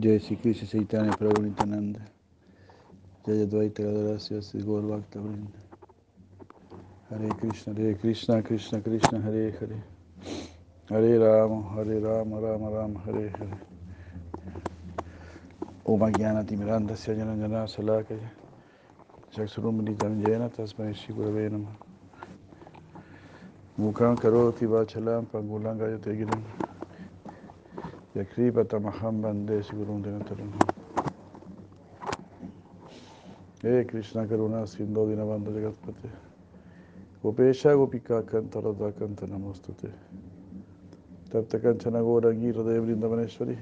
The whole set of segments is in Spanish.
Jai Sri Krishna Chaitanya Prabhu Nityananda. Jaya Dvaita Gadara Sri Gaur Bhakta Vrinda. Hare Krishna Hare Krishna Krishna Krishna Hare Hare. Hare Rama Hare Rama Rama Rama Hare Hare. Om Jnana Timiranda Syajana Jana Salakaya Chaksurumritam Jena Tasmai Shri Gurave Namah. Mukam Karoti Giram Yakripatamaham Bande Sigurum He Krishna Karuna Sindho Dinabanda Jagatpate Gopesha Gopika Kantarada Kantanamostute Tapta Kanchana Gora Gira de Vrindavaneshwari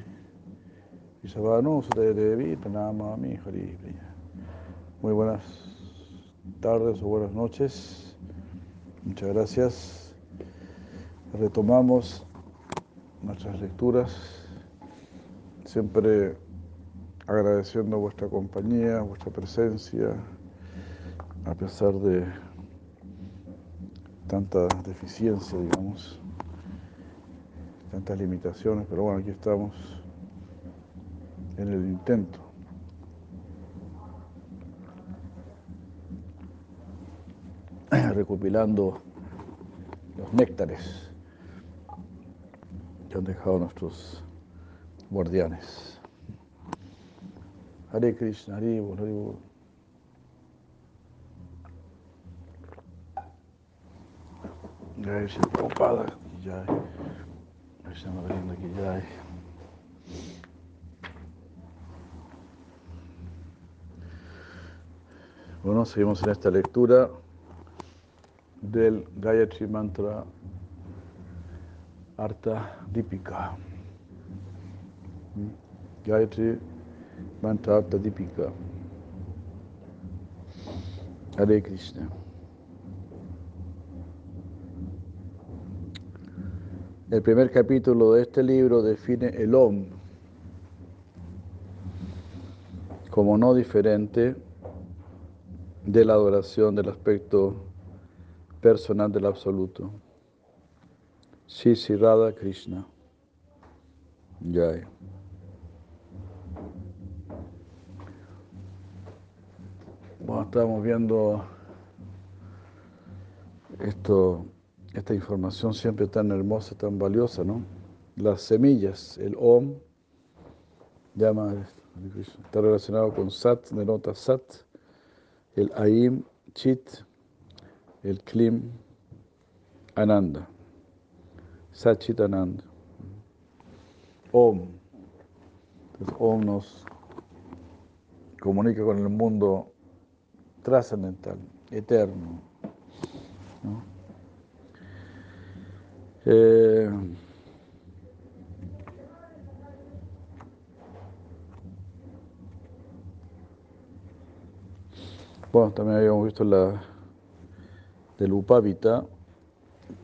Isabano Sudaya Devi Tanamami Hari Priya. Muy buenas tardes o buenas noches. Muchas gracias. Retomamos nuestras lecturas, siempre agradeciendo vuestra compañía, vuestra presencia, a pesar de tanta deficiencia, digamos, tantas limitaciones, pero bueno, aquí estamos en el intento. recopilando los néctares que han dejado nuestros guardianes. Hare Krishna, Hare Bol, Hare Bol. Prabhupada, Jai. Krishna Marinda ki Jai. Bueno, seguimos en esta lectura del Gayatri Mantra Artha Dipika. Gayatri Mantra Artha Dipika. Hare Krishna. El primer capítulo de este libro define el Om como no diferente de la adoración del aspecto personal del absoluto. Sí, Radha Krishna. Jai. Bueno, estamos viendo esto, esta información siempre tan hermosa, tan valiosa, ¿no? Las semillas, el Om, llama, está relacionado con Sat, denota Sat, el Aim, Chit, el Klim Ananda, Sachit Ananda, Om. Entonces, Om nos comunica con el mundo trascendental, eterno. ¿no? Eh, bueno, también habíamos visto la del Upavita,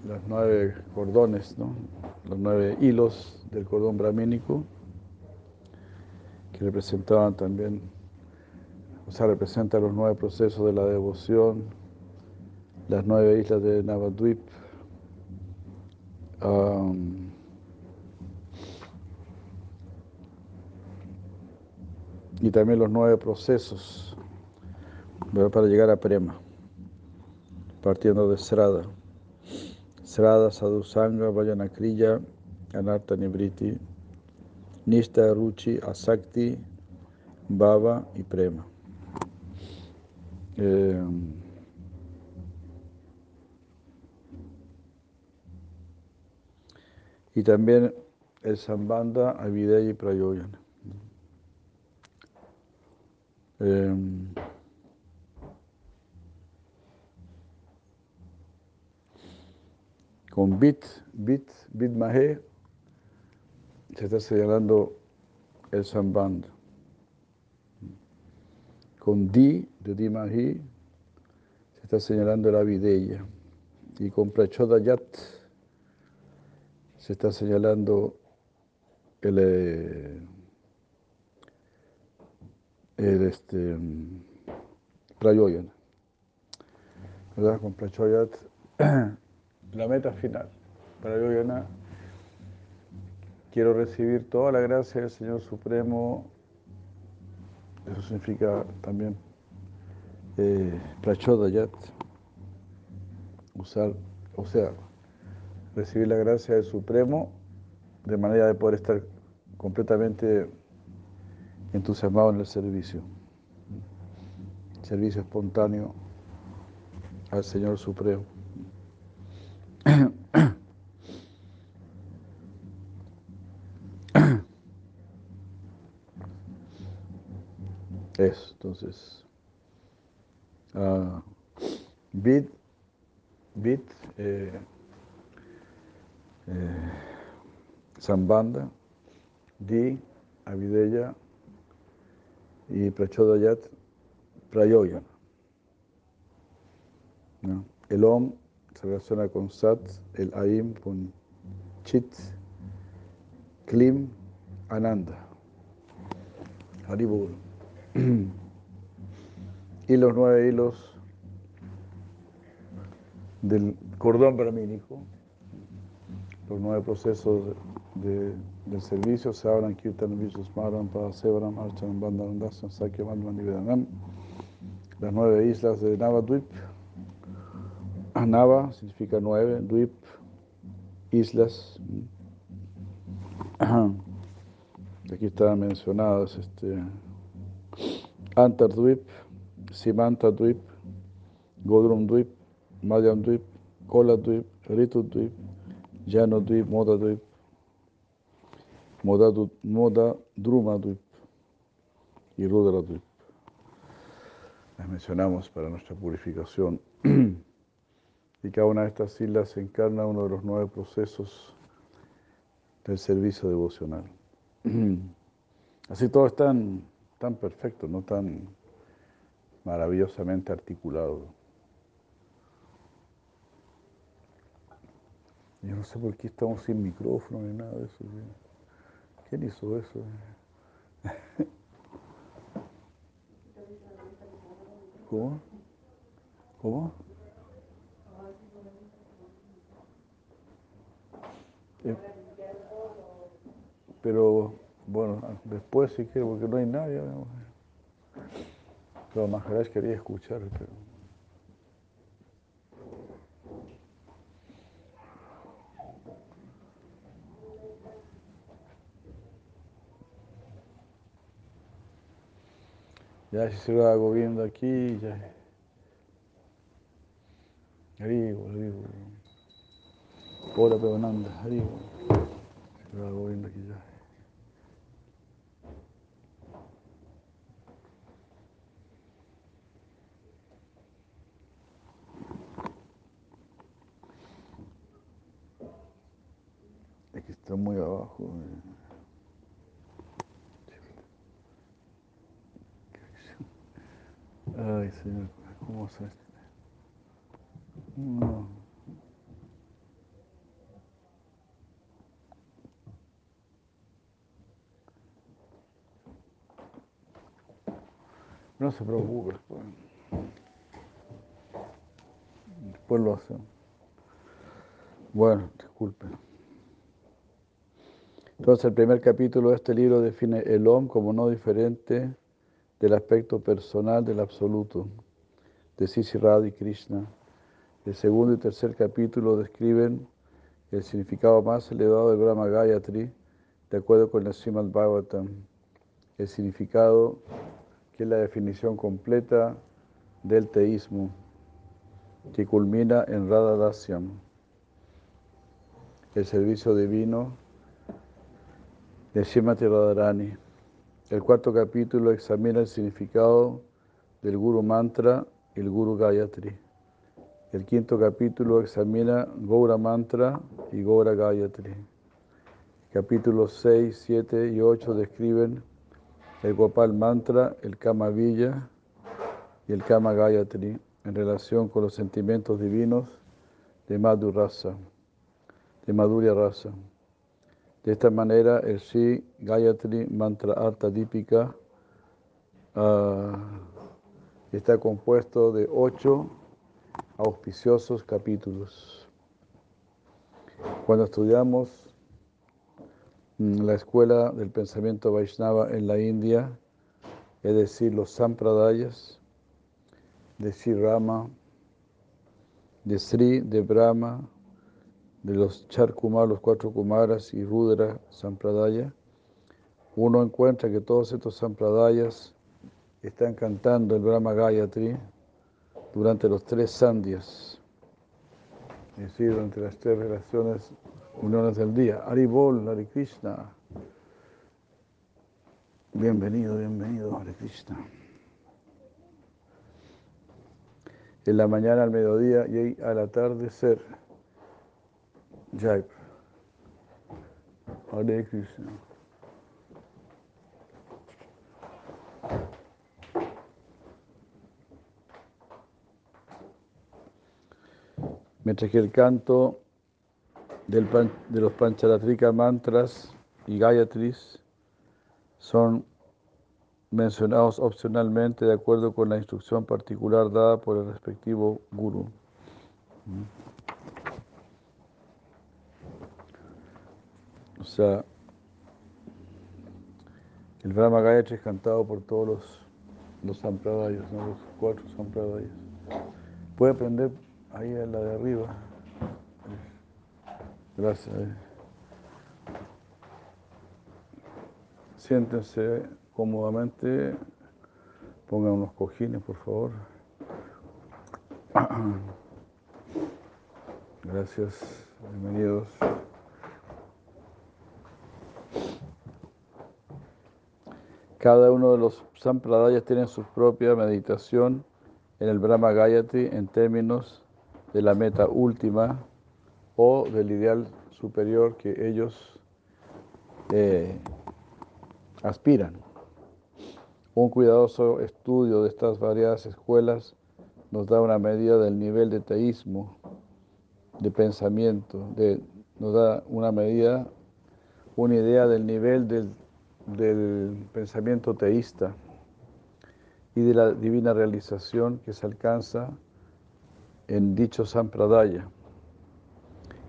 los nueve cordones, ¿no? los nueve hilos del cordón brahmínico, que representaban también, o sea, representan los nueve procesos de la devoción, las nueve islas de Navadvip, y también los nueve procesos para llegar a Prema partiendo de Srada. Srada, Sadhusanga, Vayanakriya, Anarta Nibriti, Nista, Ruchi, Asakti, Baba y Prema. Eh, y también el Sambandha, Avideya y Prayoyana. Eh, con bit, bit, bit mahe, se está señalando el samband. Con di, de di mahi, se está señalando la videya. Y con prachodayat se está señalando el, el este, prayoyana. ¿Verdad? Con prachodayat la meta final para Yoyana quiero recibir toda la gracia del Señor Supremo. Eso significa también eh, prachodayat, usar, o sea, recibir la gracia del Supremo de manera de poder estar completamente entusiasmado en el servicio. Servicio espontáneo al Señor Supremo. Eso, entonces. Uh, bit, bit, eh, eh, Zambanda, Di, Avideya y Prachodayat, Prayoya. ¿No? El Om se relaciona con Sat, el Aim con Chit, Klim, Ananda. Haribol. y los nueve hilos del cordón bramínico, los nueve procesos de, del servicio, Savran, Kirtan, Vishusmaran, Padasevram, Archanam, Bandhanandasam, Sakya, Nivedanam, las nueve islas de Navadvip. Nava significa nueve, Dvip, islas. Aquí están mencionadas este, Antardvip, Simantadvip, Godrumdvip, Madhyamdvip, Koladvip, Ritudvip, Janodvip, Modadvip, Moda Drumadvip y Rudradvip. Las mencionamos para nuestra purificación. y cada una de estas islas encarna uno de los nueve procesos del servicio devocional. Así todo es tan, perfecto, no tan maravillosamente articulado. Yo no sé por qué estamos sin micrófono ni nada de eso. ¿Quién hizo eso? ¿Cómo? ¿Cómo? Eh, pero bueno, después si quiero, porque no hay nadie. Pero Maharaj quería escuchar, pero... Ya si se va viendo aquí, ya. Arriba, arriba. Hola, Peonanda, arriba. Se va viendo aquí ya. Aquí está muy abajo. Ay, Señor, ¿cómo se No. No se preocupe, después, después lo hacemos. Bueno, disculpe. Entonces el primer capítulo de este libro define el OM como no diferente del aspecto personal del absoluto, de Sisi Radha y Krishna. El segundo y tercer capítulo describen el significado más elevado del Brahma Gayatri, de acuerdo con el Srimad Bhagavatam. El significado que es la definición completa del teísmo, que culmina en Radha Dasyam, el servicio divino de Srimati Radharani. El cuarto capítulo examina el significado del Guru Mantra y el Guru Gayatri. El quinto capítulo examina Gaura Mantra y Gaura Gayatri. Capítulos 6, 7 y 8 describen el Gopal Mantra, el Kama Villa y el Kama Gayatri en relación con los sentimientos divinos de Madhur Rasa, de Madhurya Rasa. De esta manera, el Sri Gayatri Mantra Arta Dípica ah, está compuesto de ocho auspiciosos capítulos. Cuando estudiamos mm, la escuela del pensamiento Vaishnava en la India, es decir, los Sampradayas de Sri Rama, de Sri, de Brahma, de los Char Kumar, los cuatro Kumaras y Rudra Sampradaya, uno encuentra que todos estos Sampradayas están cantando el Brahma Gayatri durante los tres sandhyas, es decir, durante las tres relaciones, uniones del día. Haribol, Hare Krishna. Bienvenido, bienvenido, Hare Krishna. En la mañana, al mediodía y al atardecer. Jai. Hare Krishna. Mientras que el canto del de los Pancharatrika mantras y Gayatris son mencionados opcionalmente de acuerdo con la instrucción particular dada por el respectivo guru. O sea, el Brahma Gayatri es cantado por todos los, los sampradayas, los cuatro sampradayas. Puede aprender ahí en la de arriba. Gracias. Siéntense cómodamente. Pongan unos cojines, por favor. Gracias. Bienvenidos. Cada uno de los sampradayas tiene su propia meditación en el Brahma Gayatri en términos de la meta última o del ideal superior que ellos eh, aspiran. Un cuidadoso estudio de estas variadas escuelas nos da una medida del nivel de teísmo, de pensamiento, de, nos da una medida, una idea del nivel del del pensamiento teísta y de la divina realización que se alcanza en dicho Sampradaya.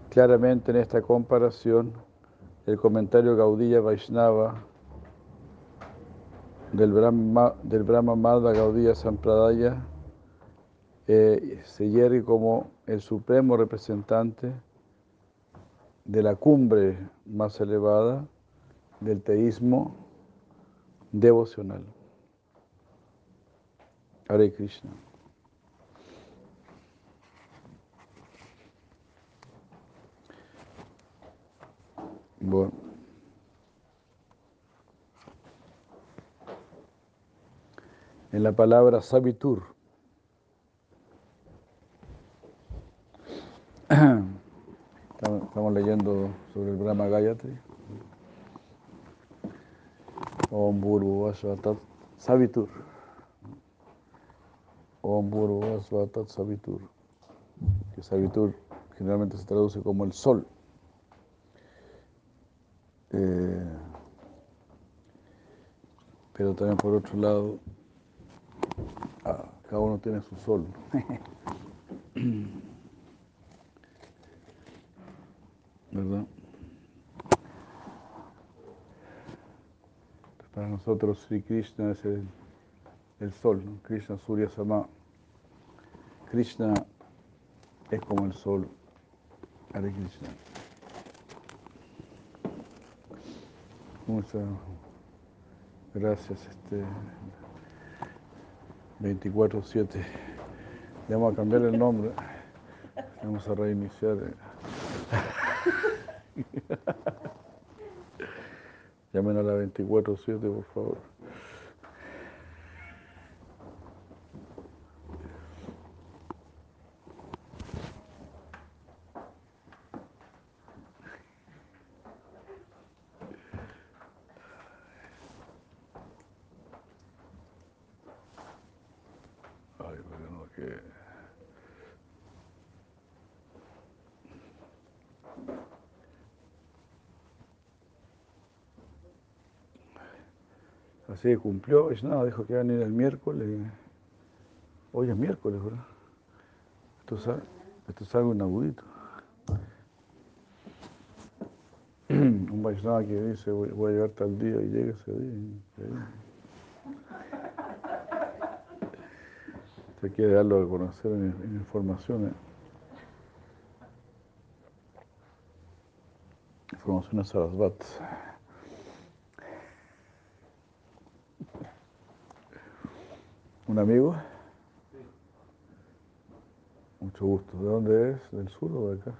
Claramente en esta comparación, el comentario Gaudilla Vaishnava del Brahma, del Brahma Madhva Gaudilla Sampradaya eh, se yergue como el supremo representante de la cumbre más elevada del teísmo devocional. Hare Krishna. Bueno. En la palabra sabitur. Estamos leyendo sobre el Brahma Gayatri. Svatat Savitur. Om Bhurva Svatat Savitur. Que Savitur generalmente se traduce como el sol. Eh, pero también por otro lado, ah, cada uno tiene su sol. ¿Verdad? Para nosotros Sri Krishna es el, sol, Krishna Surya Sama. Krishna es como el sol. Hare Krishna. Muchas gracias. Este 24-7. Vamos a cambiar el nombre. Vamos a reiniciar. Llamen a la 24-7, por favor. Ay, pero no, que... Así cumplió, nada, dijo que iba a venir el miércoles. Hoy es miércoles, ¿verdad? Esto es, esto es algo inaudito. Un Vaishnava que dice voy, a llegar tal día y llega ese día. y. Se quiere darlo a conocer en, en informaciones. Informaciones Sarasvat. ¿Un amigo? Mucho gusto. ¿De dónde es? ¿Del sur o de acá?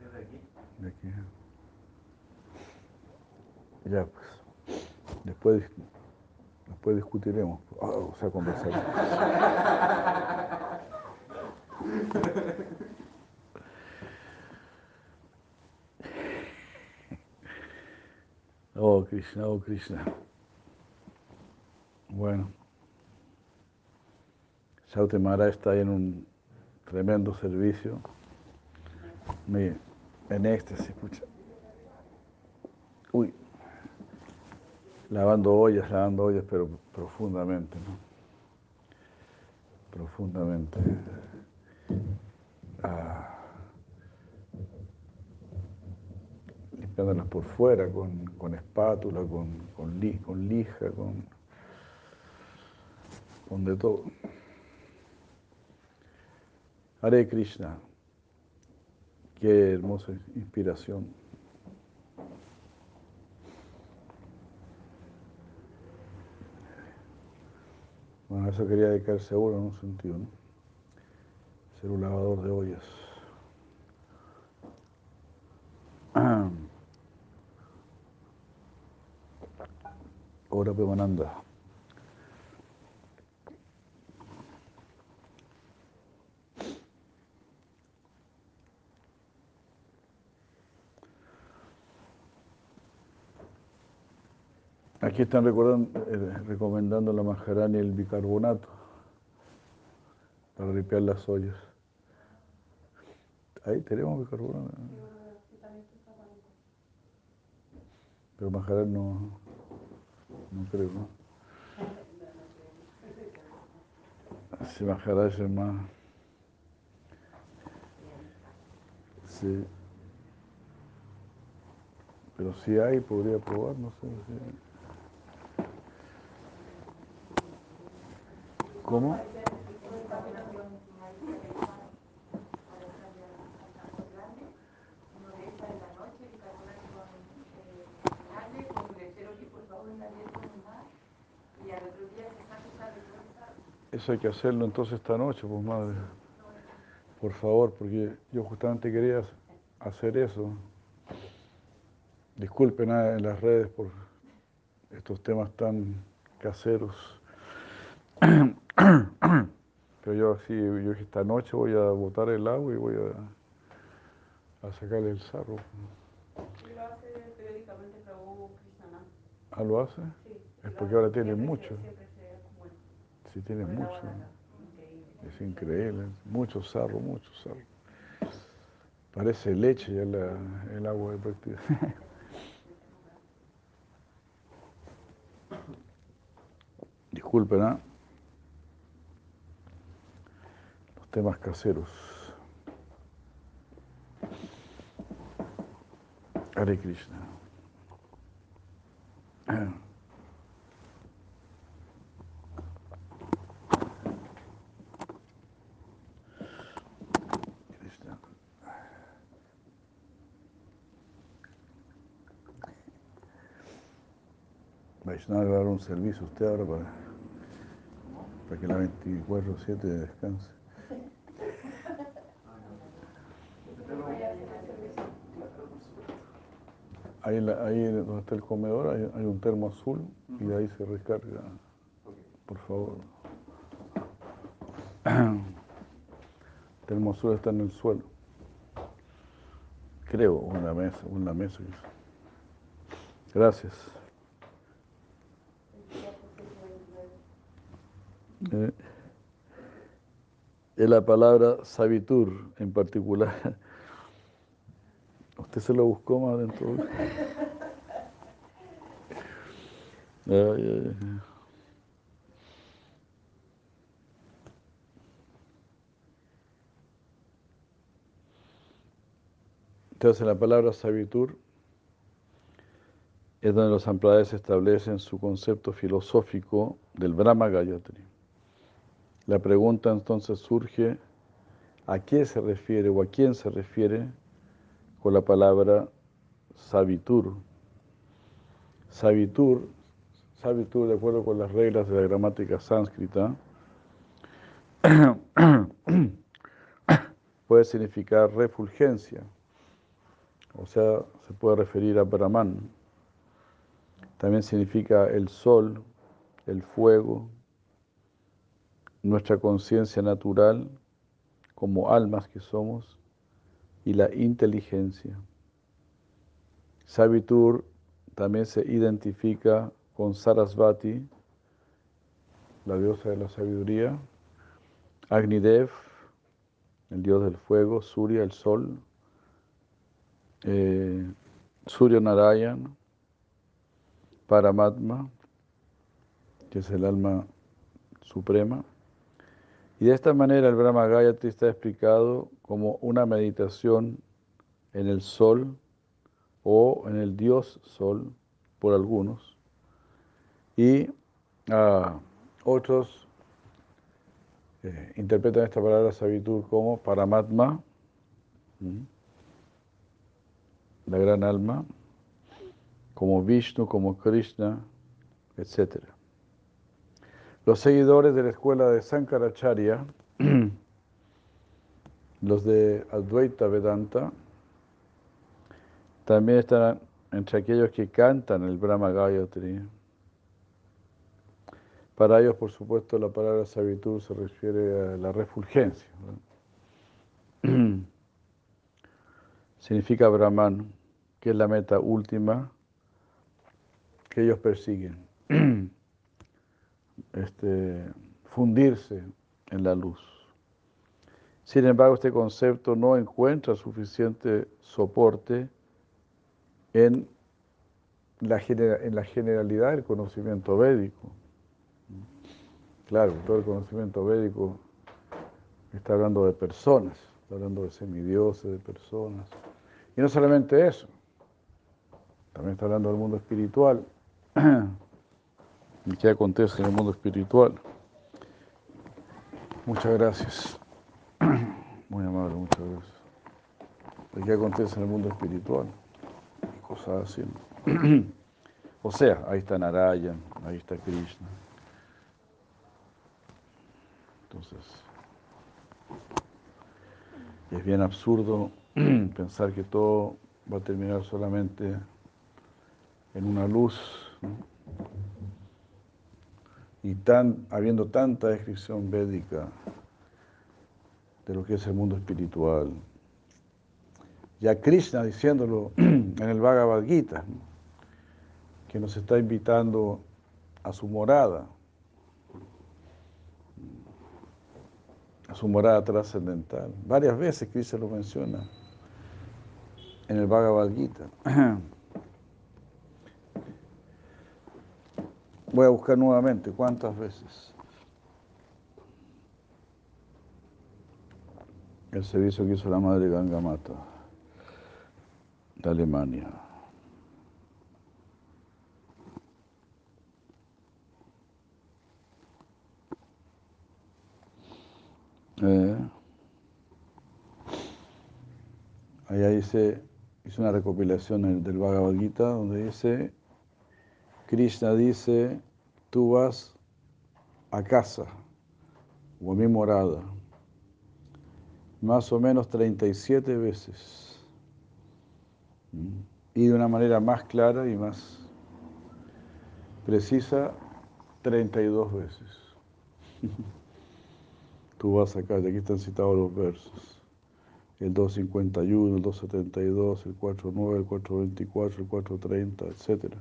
Desde aquí. De aquí. Ya, pues. Después, después discutiremos. Ah, o sea, conversaremos. Oh, Krishna, oh, Krishna. Bueno. Shauti Maharaj está en un tremendo servicio. Me, en éxtasis, pucha. Uy. Lavando ollas, lavando ollas, pero profundamente, ¿no? Profundamente. Ah. limpiándolas por fuera con, con espátula, con, con lija, con, con de todo. Hare Krishna, qué hermosa inspiración. Bueno, eso quería dedicar seguro en un sentido, ¿no? Ser un lavador de ollas. Ora Premananda. Aquí están eh, recomendando la majarani el bicarbonato para limpiar las ollas. Ahí tenemos bicarbonato. Pero majarani no, no creo, ¿no? Si Maharaj es más... Sí. Pero si hay, podría probar, no sé. si- ¿Cómo? Eso hay que hacerlo entonces esta noche, pues madre. Por favor, porque yo justamente quería hacer eso. Disculpen ah, en las redes por estos temas tan caseros. Pero yo así, yo dije, esta noche voy a botar el agua y voy a, a sacarle el sarro. Y lo hace periódicamente Prabhu. ¿Ah, lo hace? Sí. Es porque ahora tiene siempre mucho. Siempre se. Sí, tiene Por el mucho. Es increíble, mucho sarro, mucho sarro. Parece leche ya la- el agua de práctica. Disculpen, ¿ah? Temas caseros. Hare Krishna. Krishna. Vaishnava va a dar un servicio usted ahora para, para que la 24-7 descanse. Ahí, la- ahí donde está el comedor hay, hay un termo azul y de ahí se recarga, por favor. El termo azul está en el suelo. Creo, o en la mesa, o en la mesa. Gracias. Eh, es la palabra sabitur en particular. Usted se lo buscó más dentro. Entonces la palabra sabitur es donde los Sampradayas establecen su concepto filosófico del Brahma Gayatri. La pregunta entonces surge, ¿a qué se refiere o a quién se refiere con la palabra sabitur? Sabitur, sabitur de acuerdo con las reglas de la gramática sánscrita, puede significar refulgencia, o sea, se puede referir a Brahman. También significa el sol, el fuego, nuestra conciencia natural como almas que somos y la inteligencia. Sabitur también se identifica con Sarasvati, la diosa de la sabiduría, Agnidev, el dios del fuego, Surya, el sol, eh, Surya Narayan, Paramatma, que es el alma suprema. Y de esta manera el Brahma Gayatri está explicado como una meditación en el sol o en el dios sol por algunos. Y ah, otros eh, interpretan esta palabra sabitud como Paramatma, la gran alma, como Vishnu, como Krishna, etc. Los seguidores de la escuela de Sankaracharya, los de Advaita Vedanta, también están entre aquellos que cantan el Brahma Gayatri. Para ellos, por supuesto, la palabra sabitud se refiere a la refulgencia. Significa Brahman, que es la meta última que ellos persiguen. Este, fundirse en la luz. Sin embargo, este concepto no encuentra suficiente soporte en la, en la generalidad del conocimiento védico. Claro, todo el conocimiento védico está hablando de personas, está hablando de semidioses, de personas. Y no solamente eso, también está hablando del mundo espiritual. ¿Y qué acontece en el mundo espiritual? Muchas gracias. Muchas gracias. ¿Y qué acontece en el mundo espiritual? Cosas así. o sea, ahí está Narayan, ahí está Krishna. Entonces, es bien absurdo pensar que todo va a terminar solamente en una luz. Y tan, habiendo tanta descripción védica de lo que es el mundo espiritual. Ya Krishna diciéndolo en el Bhagavad Gita, que nos está invitando a su morada, a su morada trascendental. Varias veces Krishna lo menciona en el Bhagavad Gita. Voy a buscar nuevamente cuántas veces. El servicio que hizo la madre Gangamata de Alemania. Eh, allá dice, hizo una recopilación del Bhagavad Gita donde dice Krishna dice, tú vas a casa o a mi morada, más o menos 37 veces, y de una manera más clara y más precisa, 32 veces. Tú vas acá, de aquí están citados los versos. El 251, el 272, el 49, el 424, el 430, etcétera.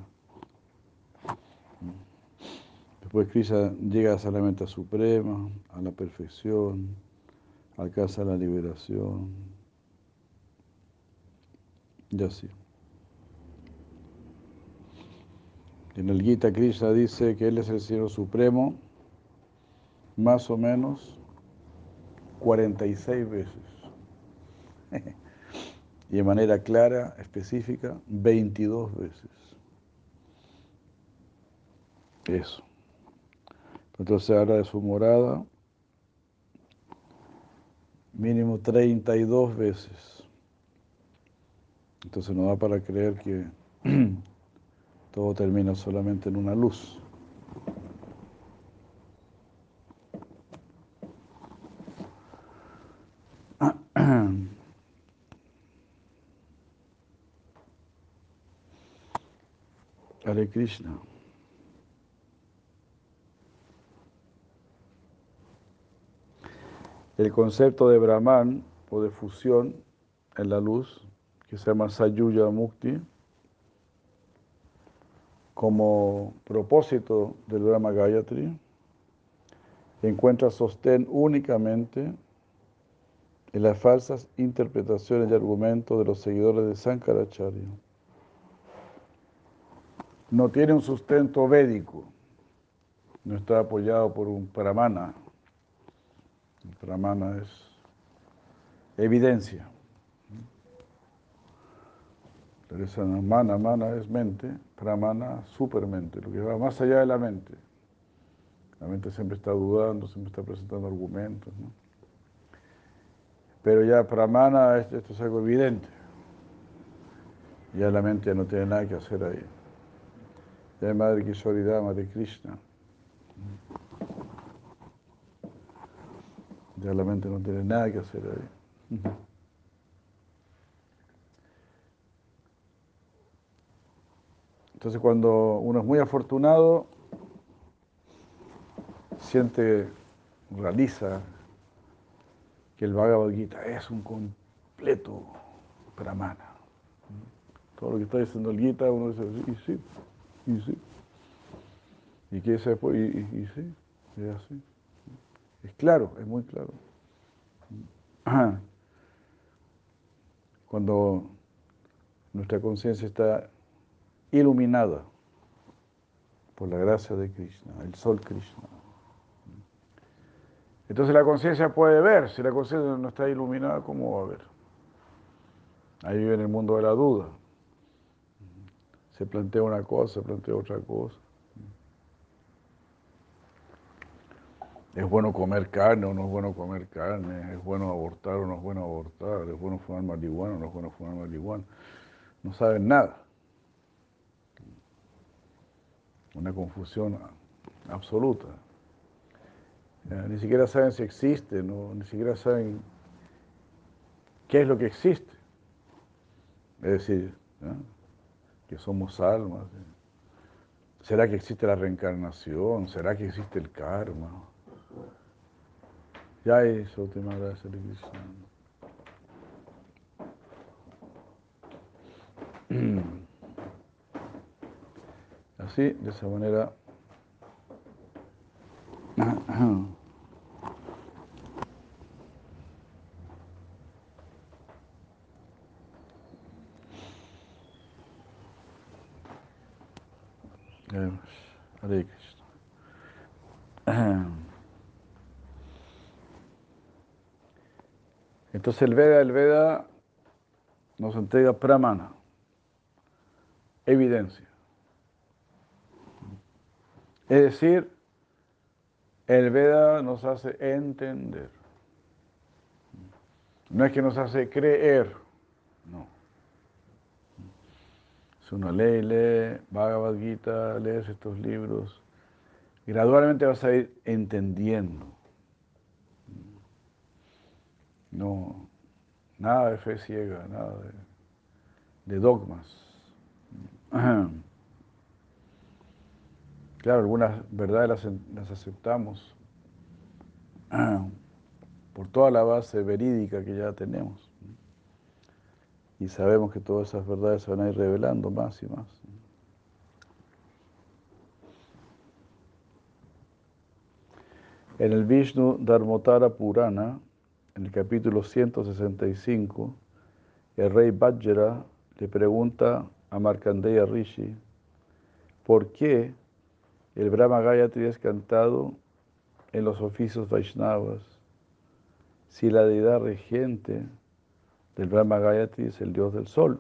Después Krishna llega a la meta suprema, a la perfección, alcanza la liberación. Y así. En el Gita Krishna dice que Él es el Señor Supremo, más o menos 46 veces. y de manera clara, específica, 22 veces. Eso. Entonces habla de su morada mínimo 32 veces. Entonces no da para creer que todo termina solamente en una luz. Hare Krishna. El concepto de Brahman o de fusión en la luz, que se llama Sayuya Mukti, como propósito del Brahma Gayatri, encuentra sostén únicamente en las falsas interpretaciones y argumentos de los seguidores de Sankaracharya. No tiene un sustento védico, no está apoyado por un pramana. Pramana es evidencia. Teresa mana, mana es mente, pramana, supermente, lo que va más allá de la mente. La mente siempre está dudando, siempre está presentando argumentos. Pero ya pramana, esto es algo evidente. Ya la mente no tiene nada que hacer ahí. Ya Madre Kishoridama Madre Krishna. Ya la mente no tiene nada que hacer ahí. Entonces cuando uno es muy afortunado, siente, realiza que el Bhagavad Gita es un completo pramana. Todo lo que está diciendo el Gita, uno dice, y sí, y sí. ¿Y qué es después? Y, y, y sí, es así. Es claro, es muy claro. Cuando nuestra conciencia está iluminada por la gracia de Krishna, el sol Krishna. Entonces la conciencia puede ver, si la conciencia no está iluminada, ¿cómo va a ver? Ahí vive en el mundo de la duda. Se plantea una cosa, se plantea otra cosa. ¿Es bueno comer carne o no es bueno comer carne? ¿Es bueno abortar o no es bueno abortar? ¿Es bueno fumar marihuana o no es bueno fumar marihuana? No saben nada. Una confusión absoluta. ni siquiera saben si existe, ¿no? ni siquiera saben qué es lo que existe. Es decir, que somos almas. ¿Será que existe la reencarnación? ¿Será que existe el karma? Ya eso, te gracias, Krishna. Así, de esa manera. Hare Krishna. Entonces el Veda, el Veda nos entrega pramana, evidencia. Es decir, el Veda nos hace entender. No es que nos hace creer, no. Si uno lee, lee Bhagavad Gita, lees estos libros, gradualmente vas a ir entendiendo. No, nada de fe ciega, nada de, dogmas. Claro, algunas verdades las, aceptamos por toda la base verídica que ya tenemos. Y sabemos que todas esas verdades se van a ir revelando más y más. En el Vishnu Dharmotara Purana, en el capítulo 165, el rey Vajra le pregunta a Markandeya Rishi, ¿por qué el Brahma Gayatri es cantado en los oficios Vaishnavas si la deidad regente del Brahma Gayatri es el dios del sol?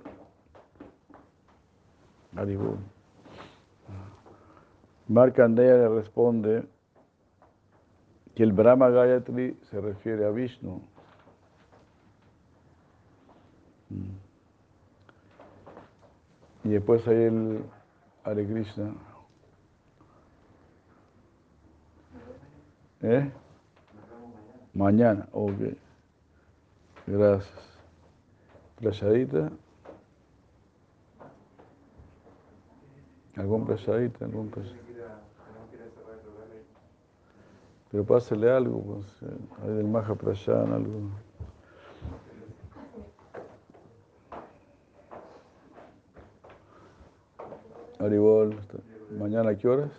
Markandeya le responde que el Brahma Gayatri se refiere a Vishnu. Mm. Y después hay el Hare Krishna. ¿Eh? Mañana, ok. Gracias. Playadita. ¿Algún playadita? ¿Algún playadita? Pero pásale algo, pues, eh, hay del Prayan, algo. Aribol, mañana a qué horas?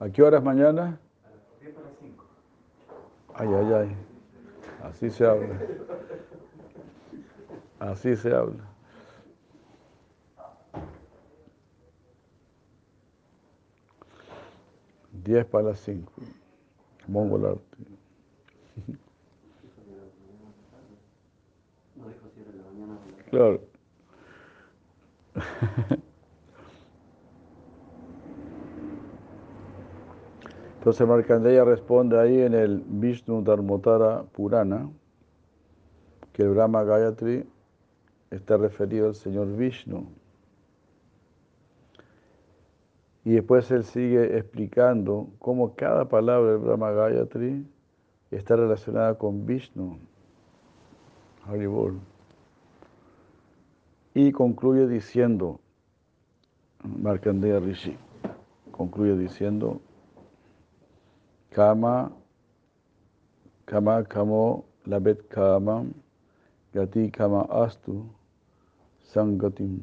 ¿A qué horas mañana? Ay, ay, ay. Así se habla. Así se habla. Diez para las cinco. Mongolarte. Claro. Entonces Markandeya responde ahí en el Vishnu Dharmotara Purana que el Brahma Gayatri está referido al Señor Vishnu. Y después él sigue explicando cómo cada palabra del Brahma Gayatri está relacionada con Vishnu. Haribol. Y concluye diciendo, Markandeya Rishi, concluye diciendo, Kama, Kama Kamo Labet Kamam, Gati Kama Astu, Sangatim.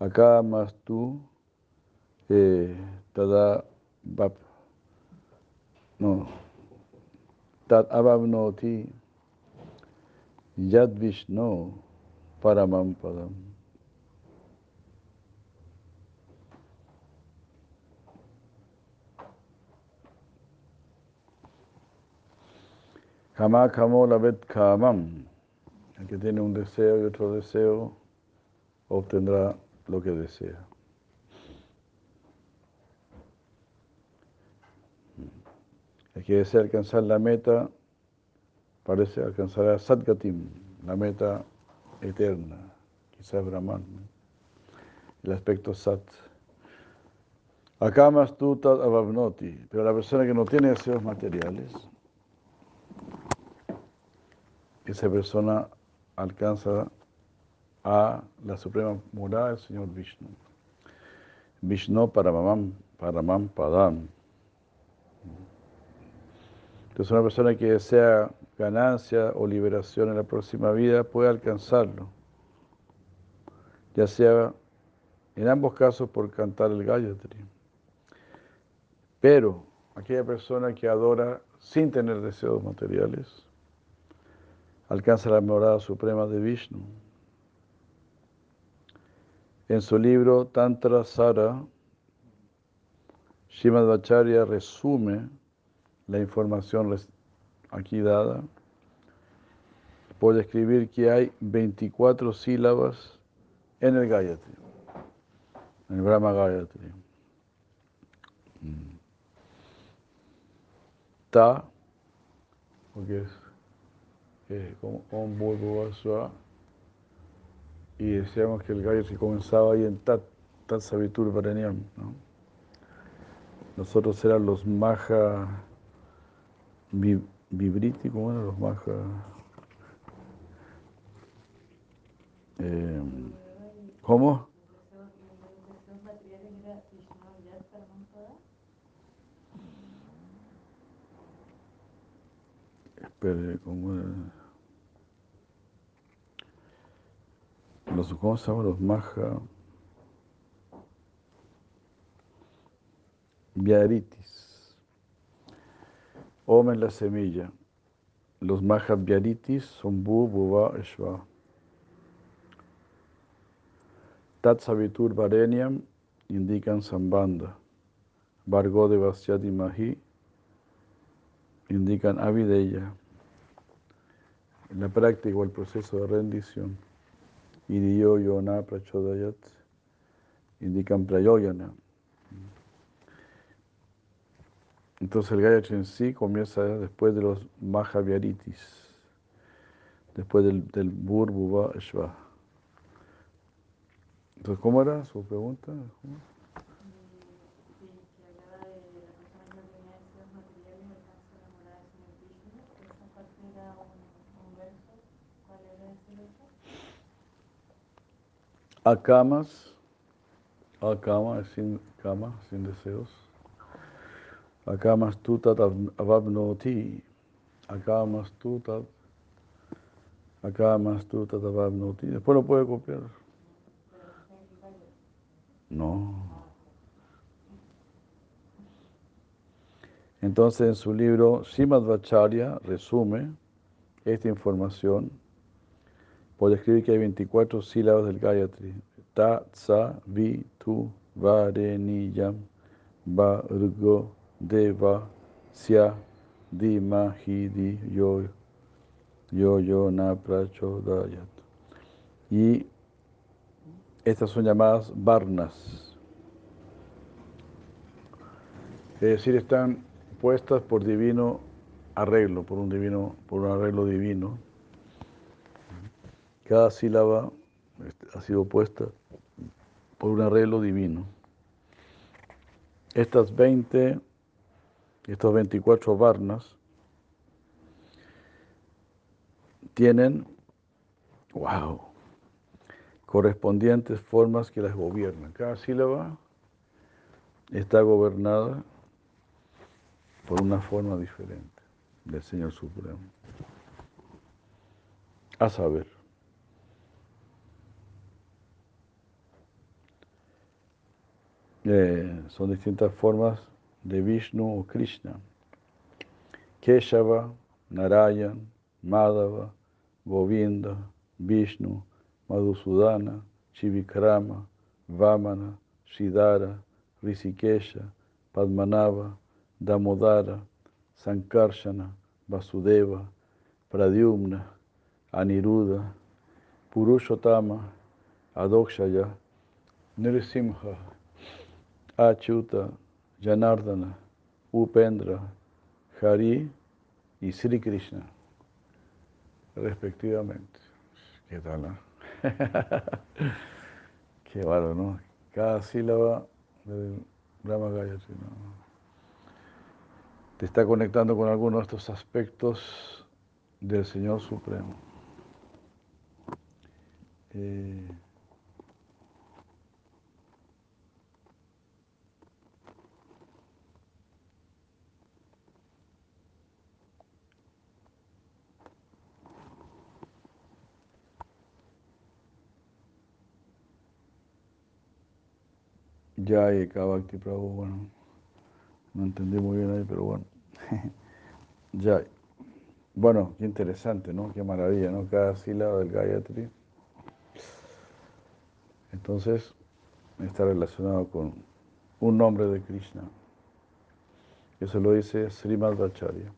Akamastu, Tada Bab, no, Tad Ababnoti, Yad Vishnu, Paramam Padam. Kama kamo labet kamam. El que tiene un deseo y otro deseo obtendrá lo que desea. Que desea alcanzar la meta parece alcanzar a Sadgatim, la meta eterna, quizás Brahman, el aspecto Sat. Acá más tú abavnoti, pero la persona que no tiene deseos materiales, esa persona alcanza a la suprema morada del Señor Vishnu. Vishnu Paramam, Paramam Padam. Entonces una persona que desea ganancia o liberación en la próxima vida puede alcanzarlo, ya sea en ambos casos por cantar el Gayatri. Pero aquella persona que adora sin tener deseos materiales, alcanza la morada suprema de Vishnu. En su libro Tantra Sara, Shimad Acharya resume la información aquí dada por describir que hay 24 sílabas en el Gayatri, en el Brahma Gayatri. Ta, porque es eh, como y decíamos que el Gayatri comenzaba ahí en Tat, Tat Savitur Varanyam, ¿no? Nosotros eran los Maha Vibriti, ¿cómo eran los Maha? Eh, ¿Cómo? Espere, ¿cómo era? Los, ¿Cómo se llaman los Maha? Viaritis. Om en la semilla. Los Maha Viaritis son Bu, Buva, Shva. Tat Vareniam indican Sambanda. Vargo de Vasyati Mahi indican Avideya. La práctica o el proceso de rendición. Idiyo Yona Prachodayat indican Prayoyana. Entonces el Gayatri en sí comienza después de los Mahavyaritis, después del, del Burbuva Shva. Entonces, ¿cómo era su pregunta? ¿Cómo? Akamas, akama es sin kama, sin deseos. Avabnoti, akamas tu tat, akamas tu tat avabnoti. Después lo puede copiar. No. Entonces en su libro Srimad Vacharya resume esta información por escribir que hay 24 sílabas del Gayatri. Ta, tsa, vi, tu, vareniyam, vargo, deva, sya, di, ma, hi, di, yo, yo, yo, na, prachodayat. Y estas son llamadas varnas. Es decir, están puestas por divino arreglo, por un divino, por un arreglo divino. Cada sílaba este, ha sido puesta por un arreglo divino. Estas 20, estos 24 varnas tienen, wow, correspondientes formas que las gobiernan. Cada sílaba está gobernada por una forma diferente del Señor Supremo. A saber, eh, son distintas formas de Vishnu o Krishna. Keshava, Narayan, Madhava, Govinda, Vishnu, Madhusudana, Chivikrama, Vamana, Shidara, Rishikesha, Padmanava, Damodara, Sankarshana, Vasudeva, Pradyumna, Aniruddha, Purushottama, Adokshaya, Nrsimha, Achyuta, Janardana, Upendra, Hari y Sri Krishna, respectivamente. ¿Qué tal, no? Qué bárbaro, ¿no? Cada sílaba del Brahma Gayatri, te está conectando con alguno de estos aspectos del Señor Supremo. Eh, ya y Bhakti Prabhu, bueno, no entendí muy bien ahí, pero bueno. ya. Bueno, qué interesante, ¿no? Qué maravilla, ¿no? Cada sílaba del Gayatri. Entonces, está relacionado con un nombre de Krishna. Eso lo dice Srimad Acharya.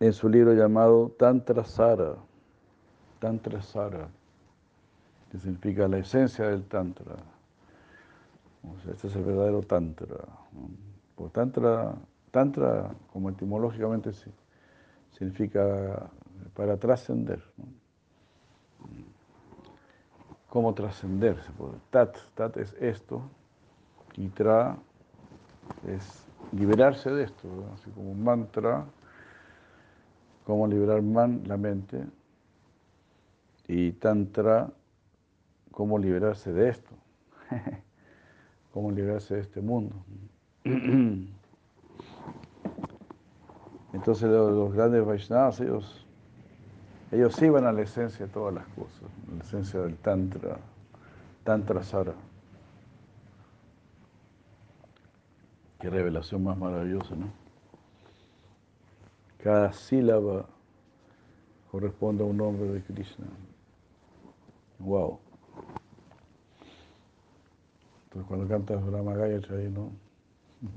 En su libro llamado Tantra Sara, Tantra Sara, que significa la esencia del Tantra. Este es el verdadero Tantra. Por tantra, tantra, como etimológicamente sí, significa para trascender. ¿Cómo trascenderse? Tat, tat es esto, y tra es liberarse de esto, así como un mantra, cómo liberar man, la mente, y tantra, cómo liberarse de esto, cómo liberarse de este mundo. Entonces los, grandes Vaishnavas, ellos, ellos iban a la esencia de todas las cosas, la esencia del Tantra, Tantra Sara. Qué revelación más maravillosa, ¿no? Cada sílaba corresponde a un nombre de Krishna. Wow. Entonces cuando cantas Brahma Gayatri ahí, ¿no?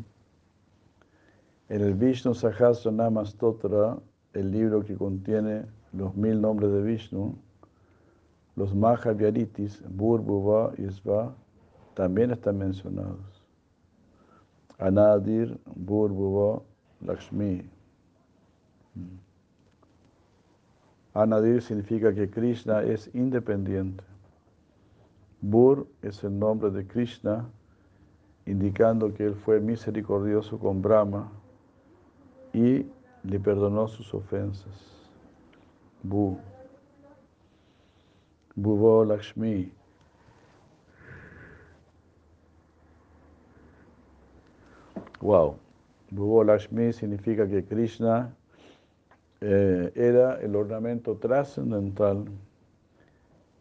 En el Vishnu Sahasranama Stotra, el libro que contiene los mil nombres de Vishnu, los Mahavyaritis, Burbuva y Sva, también están mencionados. Anadir, Bhurbuva, Lakshmi. Anadir significa que Krishna es independiente. Bur es el nombre de Krishna, indicando que él fue misericordioso con Brahma y le perdonó sus ofensas. Bu. Bhuvo Lakshmi. Wow. Bhuvo Lakshmi significa que Krishna eh, era el ornamento trascendental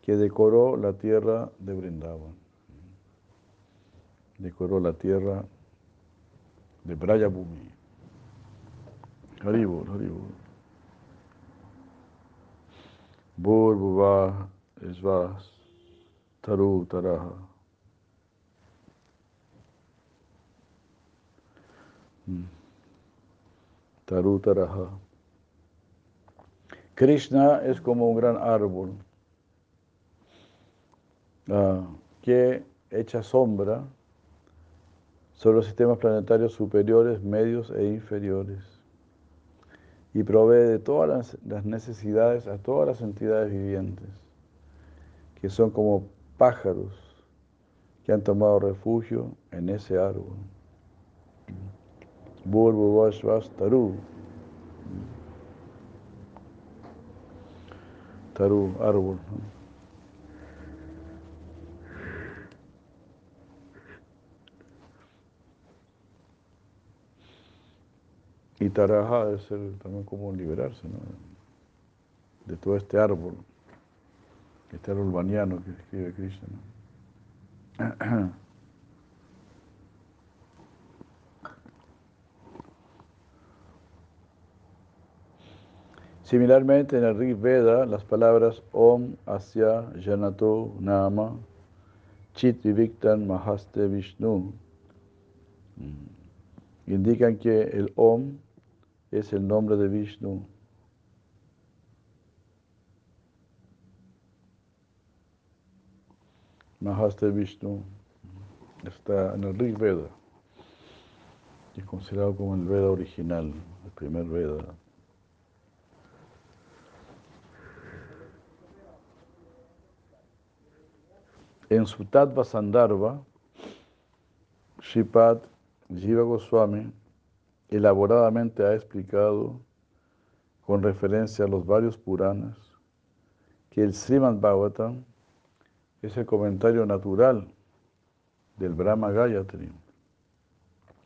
que decoró la tierra de Vrindavan. Decoró la tierra de Brayabhumi. Haribur, Haribur. Bur, Esvas, Taru, Taraha. Mm. Taru, Taraha. Krishna es como un gran árbol uh, que echa sombra sobre los sistemas planetarios superiores, medios e inferiores y provee de todas las necesidades a todas las entidades vivientes, que son como pájaros que han tomado refugio en ese árbol. Taru. Taru, árbol. Y Taraja debe ser también como liberarse ¿no? de todo este árbol, este árbol baniano que escribe Krishna. Similarmente, en el Rig Veda, las palabras Om, Asya, Janato, Nama, Chit Viviktan, Mahaste, Vishnu mm, indican que el Om es el nombre de Vishnu. Mahaste Vishnu está en el Rig Veda, es considerado como el Veda original, el primer Veda. En su Tattva Sandarbha, Shripad Jiva Goswami elaboradamente ha explicado, con referencia a los varios Puranas, que el Srimad Bhagavatam es el comentario natural del Brahma Gayatri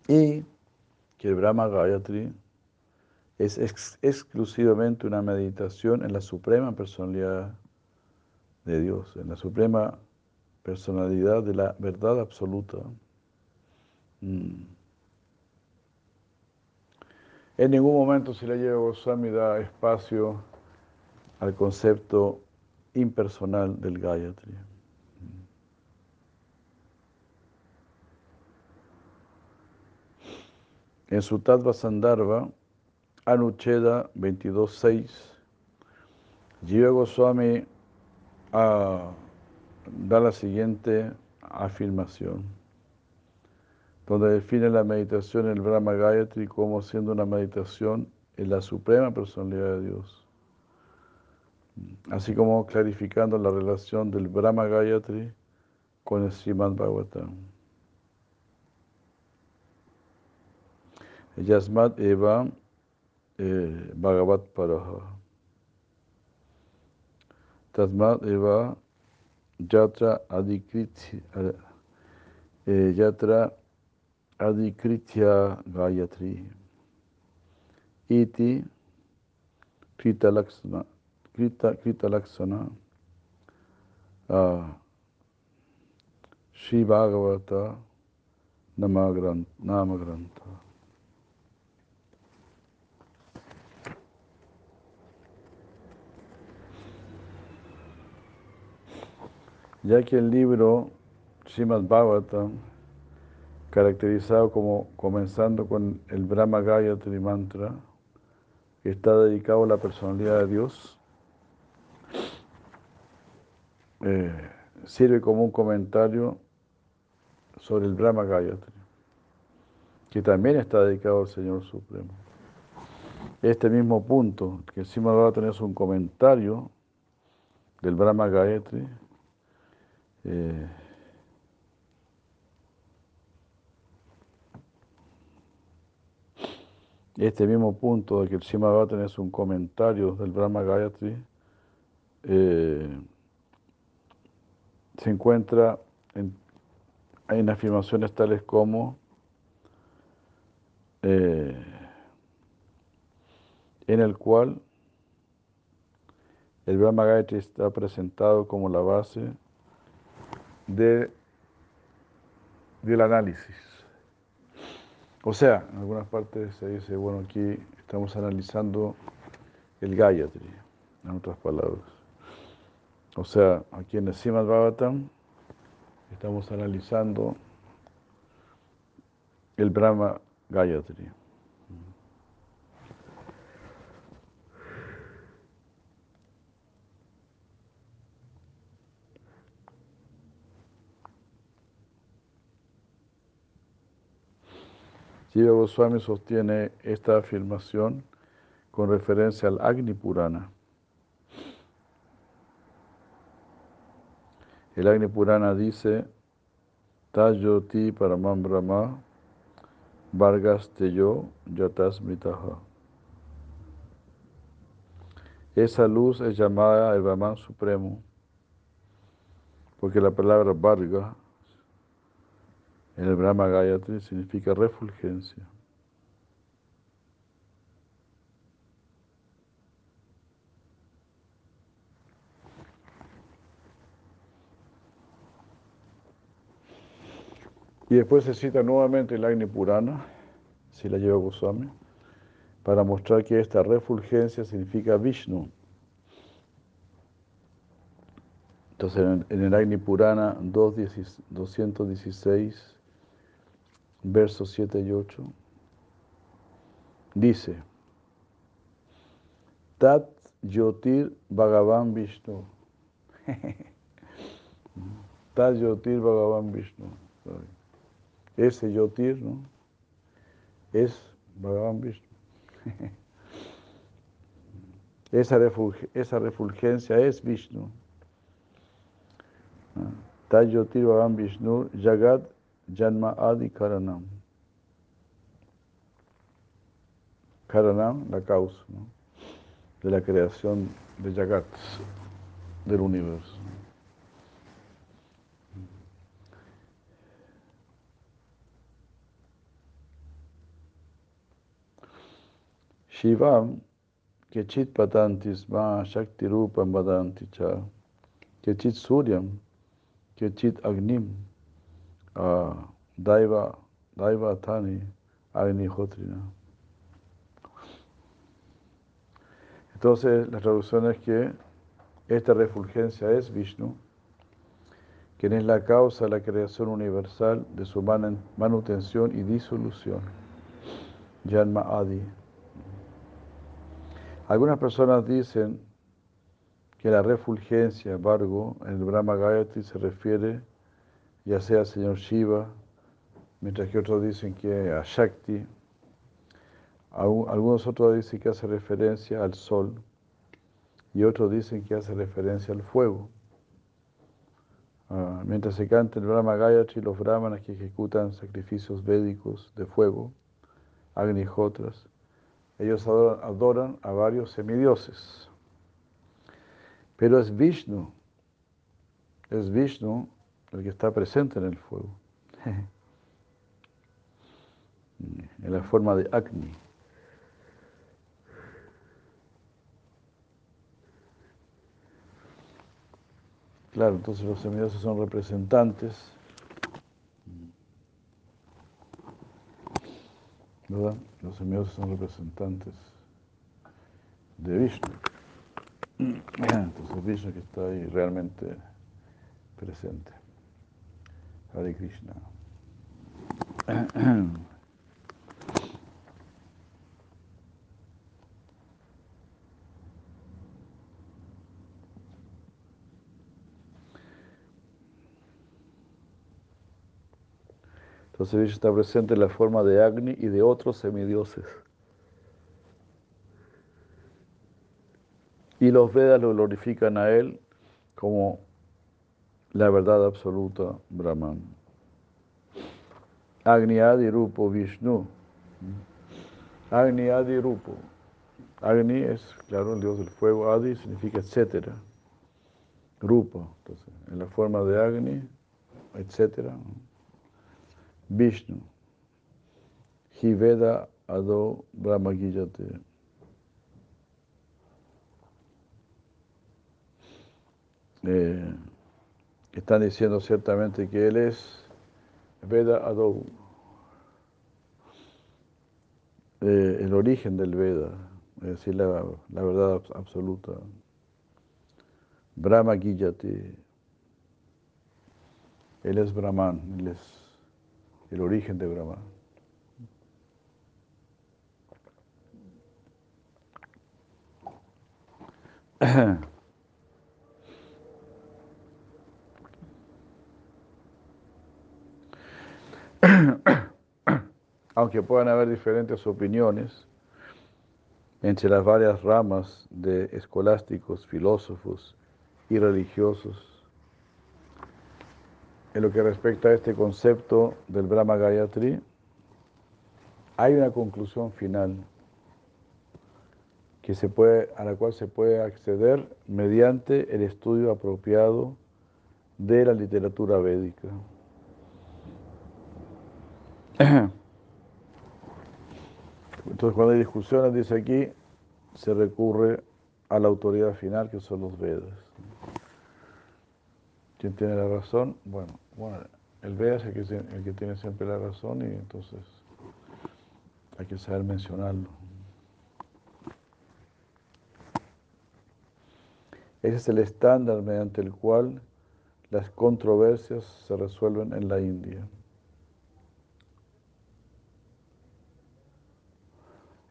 y que el Brahma Gayatri es exclusivamente una meditación en la suprema personalidad de Dios, en la suprema personalidad de la verdad absoluta. Mm. En ningún momento si le lleva Goswami da espacio al concepto impersonal del Gayatri. En su Tattva Sandarbha, Anucheda 22.6, Jiva Goswami a da la siguiente afirmación, donde define la meditación en el Brahma Gayatri como siendo una meditación en la suprema personalidad de Dios, así como clarificando la relación del Brahma Gayatri con el Srimad Bhagavatam. Yasmat Eva eh, Bhagavat Paraha. Tasmat Eva Yatra Adikritya, eh, Yatra Adikritya Gayatri. Iti Krita Laksana, Krita, Krita Laksana, uh, Sri Bhagavata Namagranta. ya que el libro Srimad Bhagavatam, caracterizado como comenzando con el Brahma Gayatri Mantra, está dedicado a la personalidad de Dios, eh, sirve como un comentario sobre el Brahma Gayatri, que también está dedicado al Señor Supremo. Este mismo punto, que encima va a tener un comentario del Brahma Gayatri, eh, este mismo punto de que el Sima va a tener un comentario del Brahma Gayatri, eh, se encuentra en, afirmaciones tales como eh, en el cual el Brahma Gayatri está presentado como la base de, del análisis. O sea, en algunas partes se dice, bueno, aquí estamos analizando el Gayatri, en otras palabras. O sea, aquí en el Srimad Bhagavatam estamos analizando el Brahma Gayatri. Shiva Goswami sostiene esta afirmación con referencia al Agni Purana. El Agni Purana dice, Tajoti Paramam Brahma Vargas Teyo Yatasmitaha. Esa luz es llamada el Brahman Supremo, porque la palabra Varga en el Brahma Gayatri significa refulgencia. Y después se cita nuevamente el Agni Purana, si la lleva Goswami, para mostrar que esta refulgencia significa Vishnu. Entonces en el Agni Purana 216 versos 7 y 8, dice, Tat Yotir Bhagavan Vishnu. Tat Yotir Bhagavan Vishnu. Ese Yotir, ¿no? Es Bhagavan Vishnu. esa, esa refulgencia es Vishnu. Tat Yotir Bhagavan Vishnu, Jagat Janma Adi Karanam. Karanam, la causa de la creación de Jagat, del universo. Shivam, que chit patantis ma shakti rupam vadanti cha, que chit suryam, que chit agnim, Daiva, Daiva Tani Agnihotrina. Entonces, la traducción es que esta refulgencia es Vishnu, quien es la causa de la creación universal de su manutención y disolución. Janma Adi. Algunas personas dicen que la refulgencia, embargo, en el Brahma Gayatri se refiere ya sea al señor Shiva, mientras que otros dicen que a Shakti, algunos otros dicen que hace referencia al sol y otros dicen que hace referencia al fuego. Ah, mientras se canta el Brahma Gayatri, los brahmanas que ejecutan sacrificios védicos de fuego, Agnihotras, ellos adoran a varios semidioses. Pero es Vishnu, es Vishnu el que está presente en el fuego, en la forma de Agni. Claro, entonces los semidioses son representantes, ¿verdad? Los semidioses son representantes de Vishnu. Entonces Vishnu que está ahí realmente presente. Hare Krishna. Entonces está presente en la forma de Agni y de otros semidioses. Y los Vedas lo glorifican a él como la verdad absoluta, Brahman. Agni Adi Rupo Vishnu. Agni Adi Rupo. Agni es, claro, el dios del fuego. Adi significa etcétera. Rupo, entonces, en la forma de Agni, etcétera. Vishnu. Hiveda Ado Brahma Gijate. Eh, están diciendo ciertamente que él es Veda Adou, eh, el origen del Veda, es decir, la, la verdad absoluta. Brahma Gijati, él es Brahman, él es el origen de Brahman. Aunque puedan haber diferentes opiniones entre las varias ramas de escolásticos, filósofos y religiosos, en lo que respecta a este concepto del Brahma Gayatri, hay una conclusión final que se puede, a la cual se puede acceder mediante el estudio apropiado de la literatura védica. Entonces cuando hay discusiones, dice aquí, se recurre a la autoridad final que son los Vedas. ¿Quién tiene la razón? Bueno, bueno el Veda es el que, el que tiene siempre la razón y entonces hay que saber mencionarlo. Ese es el estándar mediante el cual las controversias se resuelven en la India.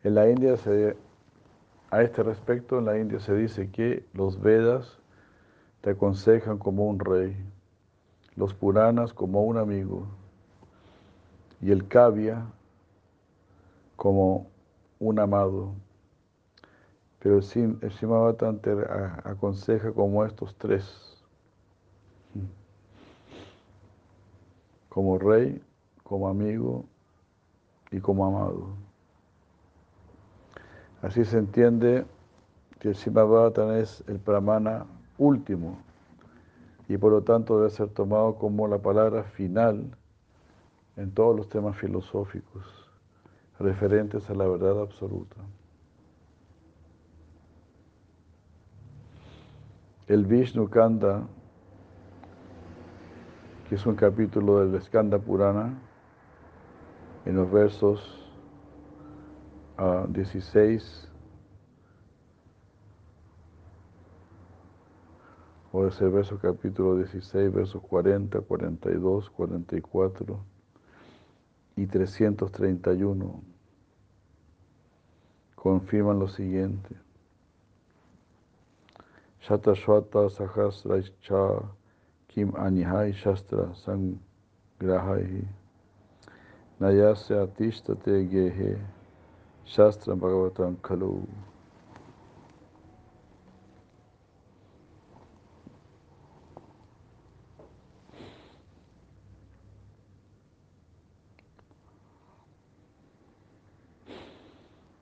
En la India, se, a este respecto, en la India se dice que los Vedas te aconsejan como un rey, los Puranas como un amigo y el Kavya como un amado. Pero el, Simavatan te aconseja como estos tres, como rey, como amigo y como amado. Así se entiende que el Simabhatan es el pramana último y por lo tanto debe ser tomado como la palabra final en todos los temas filosóficos referentes a la verdad absoluta. El Vishnu Kanda, que es un capítulo del Skanda Purana, en los versos 16, o ese verso capítulo 16, versos 40, 42, 44 y 331 confirman lo siguiente. Shatashwata Sahasracha Kim Anihai Shastra Sangrahai Nayasya Atishtate Gehe Shastra Bhagavatam Kalu.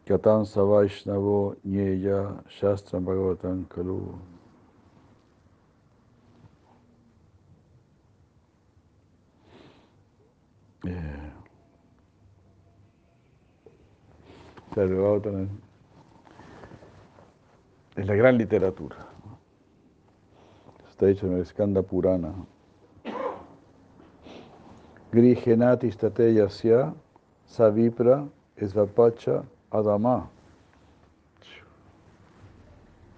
Katan Savaishnavo Nyeya Shastra Bhagavatam Kalu. Yeah. Es la gran literatura. Está dicho en el Skanda Purana. Grihenati stateyasya savipra esvapacha adama.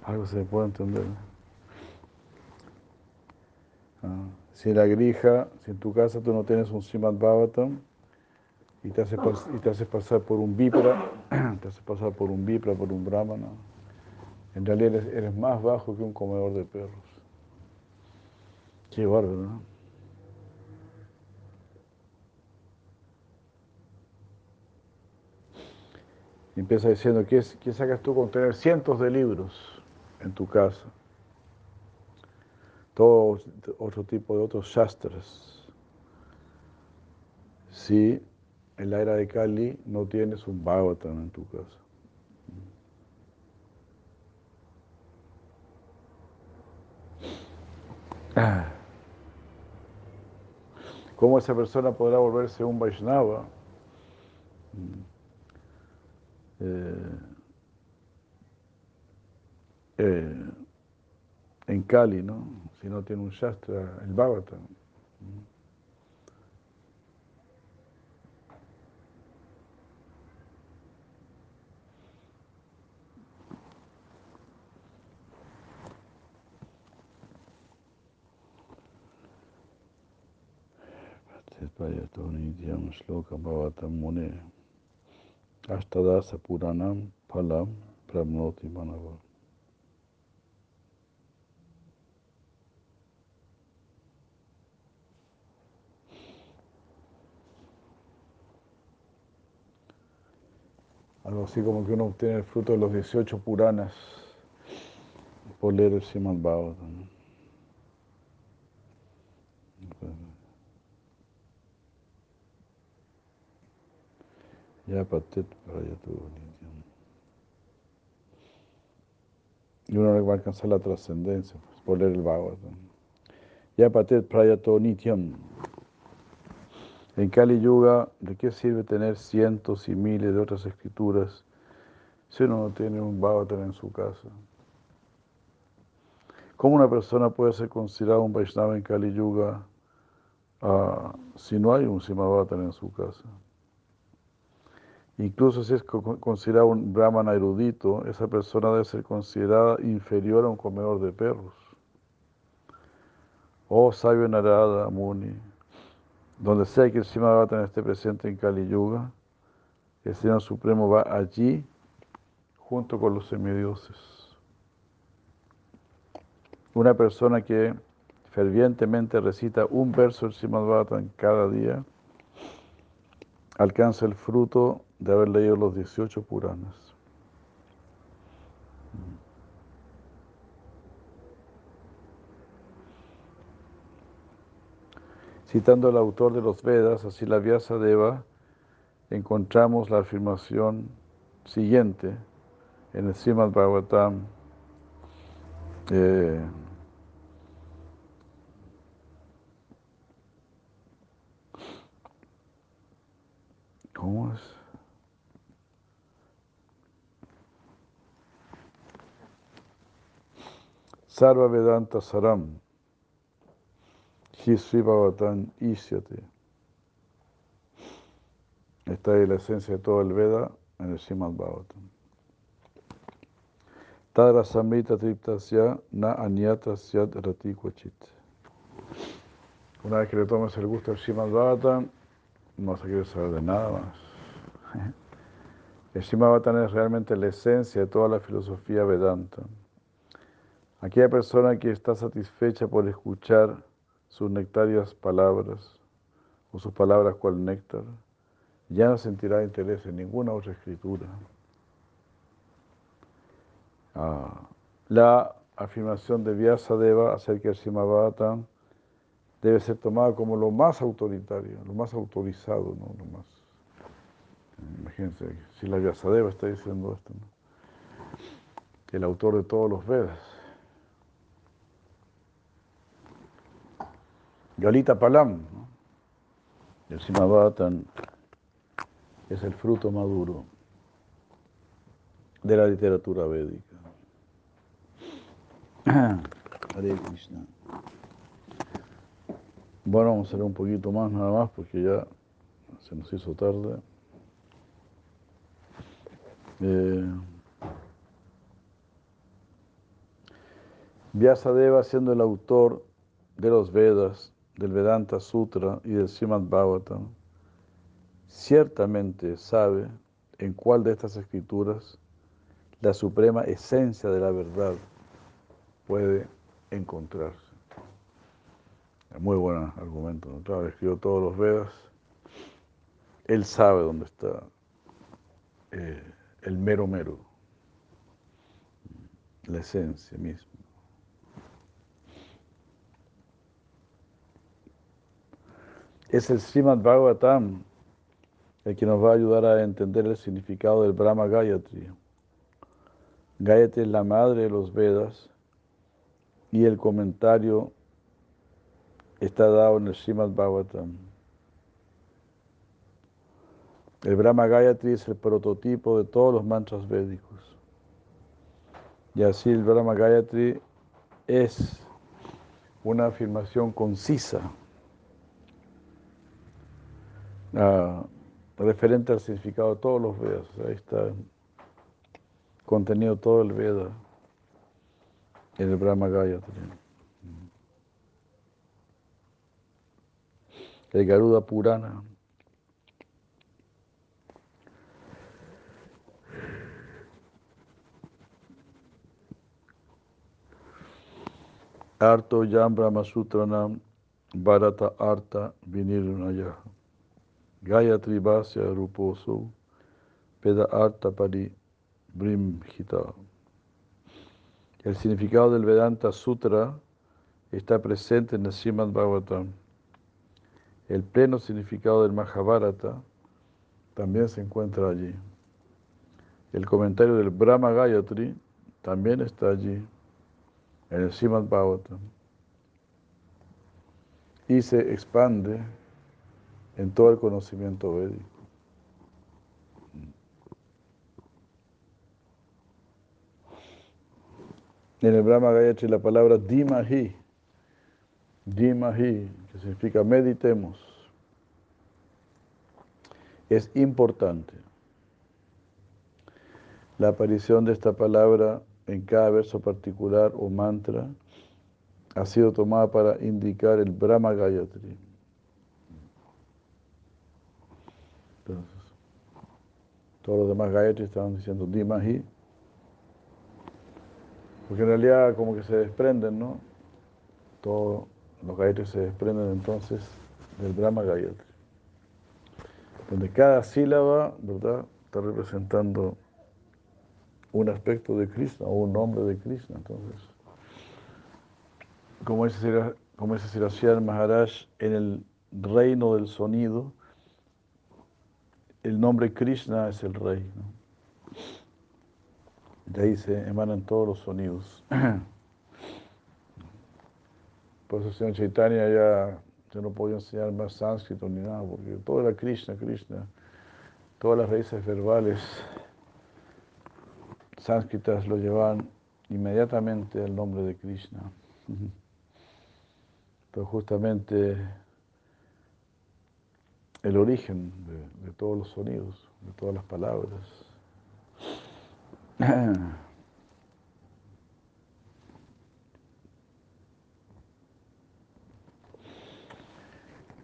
Algo se puede entender. Ah, la grija, si en tu casa tú no tienes un Simad Bhavatam, y te haces, y te haces pasar por un vipra, te haces pasar por un vipra, por un brahmana, en realidad eres, eres más bajo que un comedor de perros. Qué bárbaro, ¿no? Y empieza diciendo, ¿qué, ¿qué sacas tú con tener cientos de libros en tu casa? Todo otro tipo de otros shastras. Sí en la era de Kali no tienes un Bhagavatam en tu casa. ¿Cómo esa persona podrá volverse un Vaishnava? Eh, eh, en Cali, ¿no? Si no tiene un Shastra, el Bhagavatam. Nityam Shloka Bhavatam Mune Ashtadasa Puranam Phalam Pramnoti Manava. Algo así como que uno obtiene el fruto de los 18 Puranas por leer el Srimad Bhagavatam. Ya patet Y uno va a alcanzar la trascendencia pues, por leer el Bhagavatam. Ya patet prayato nityam. En Kali Yuga, ¿de qué sirve tener cientos y miles de otras escrituras si uno no tiene un Bhagavatam en su casa? ¿Cómo una persona puede ser considerada un Vaishnava en Kali Yuga ah, si no hay un Simabhavatam en su casa? Incluso si es considerado un brahman erudito, esa persona debe ser considerada inferior a un comedor de perros. Oh sabio Narada Muni, donde sea que el Simabhatan esté presente en Kali Yuga, el Señor Supremo va allí junto con los semidioses. Una persona que fervientemente recita un verso del Simad cada día, alcanza el fruto de haber leído los 18 Puranas. Citando al autor de los Vedas, así la Vyasa Deva, encontramos la afirmación siguiente en el Srimad Bhagavatam. Eh, ¿Cómo es? Sarva Vedanta Saram, Sri Bhavatan Isyate. Esta es la esencia de todo el Veda en el Srimad Bhagavatam. Tadra Samrita Triptasya Na Anyata Syat Rati Una vez que le tomes el gusto al Srimad Bhagavatam, no se quiere saber de nada más. El Srimad Bhagavatam es realmente la esencia de toda la filosofía Vedanta. Aquella persona que está satisfecha por escuchar sus nectarias palabras o sus palabras cual néctar, ya no sentirá interés en ninguna otra escritura. Ah, la afirmación de Vyasadeva acerca del Simabhata debe ser tomada como lo más autoritario, lo más autorizado, ¿no? Lo más. Imagínense, si la Vyasadeva está diciendo esto, el autor de todos los Vedas. Galita Palam, el Simabhatan es el fruto maduro de la literatura védica. Hare Krishna. Bueno, vamos a hacer un poquito más nada más porque ya se nos hizo tarde. Eh, Vyasadeva siendo el autor de los Vedas, del Vedanta Sutra y del Srimad Bhagavatam, ciertamente sabe en cuál de estas escrituras la suprema esencia de la verdad puede encontrarse. Muy buen argumento. ¿no? Claro, escribió todos los Vedas. Él sabe dónde está eh, el mero mero, la esencia misma. Es el Srimad Bhagavatam el que nos va a ayudar a entender el significado del Brahma Gayatri. Gayatri es la madre de los Vedas y el comentario está dado en el Srimad Bhagavatam. El Brahma Gayatri es el prototipo de todos los mantras védicos. Y así el Brahma Gayatri es una afirmación concisa uh, referente al significado de todos los Vedas. Ahí está contenido todo el Veda en el Brahma Gayatri. El Garuda Purana. Arto Yam Brahma Sutranam Bharata Arta Vinirunaya Gayatri Vasya Ruposo Peda Arta Pari Brimhita. El significado del Vedanta Sutra está presente en el Srimad Bhagavatam. El pleno significado del Mahabharata también se encuentra allí. El comentario del Brahma Gayatri también está allí, en el Srimad Bhagavatam. Y se expande en todo el conocimiento védico. En el Brahma Gayatri la palabra Dimahi, Dimahi, que significa meditemos, es importante. La aparición de esta palabra en cada verso particular o mantra ha sido tomada para indicar el Brahma Gayatri. Entonces, todos los demás Gayatri estaban diciendo Dimahi, porque en realidad como que se desprenden, ¿no? Todos los Gayatri se desprenden entonces del Brahma Gayatri, donde cada sílaba, ¿verdad?, está representando un aspecto de Krishna o un nombre de Krishna. Entonces, como dice, como dice Siracía Maharaj, en el reino del sonido, el nombre Krishna es el rey. ¿no? De ahí se emanan todos los sonidos. Por eso, señor Chaitanya ya, no podía enseñar más sánscrito ni nada, porque todo era Krishna, Krishna. Todas las raíces verbales sánscritas lo llevaban inmediatamente al nombre de Krishna. Pero justamente el origen de, todos los sonidos, de todas las palabras.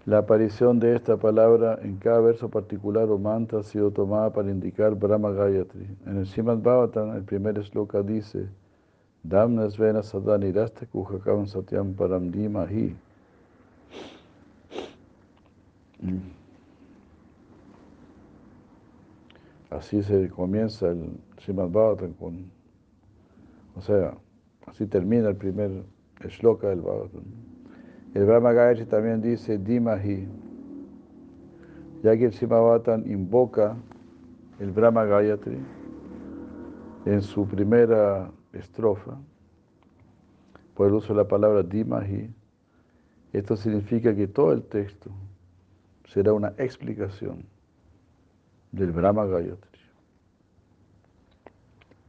La aparición de esta palabra en cada verso particular o mantra ha sido tomada para indicar Brahma Gayatri. En el Srimad Bhavatan, el primer sloka dice, Damnas vena sadani rasta kuhakam satyam param dimahi. Así se comienza el Srimad Bhavatan con, o sea, así termina el primer shloka del Bhavatan. El Brahma Gayatri también dice Dimahi, ya que el Simavatan invoca el Brahma Gayatri en su primera estrofa, por el uso de la palabra Dimahi, esto significa que todo el texto será una explicación del Brahma Gayatri.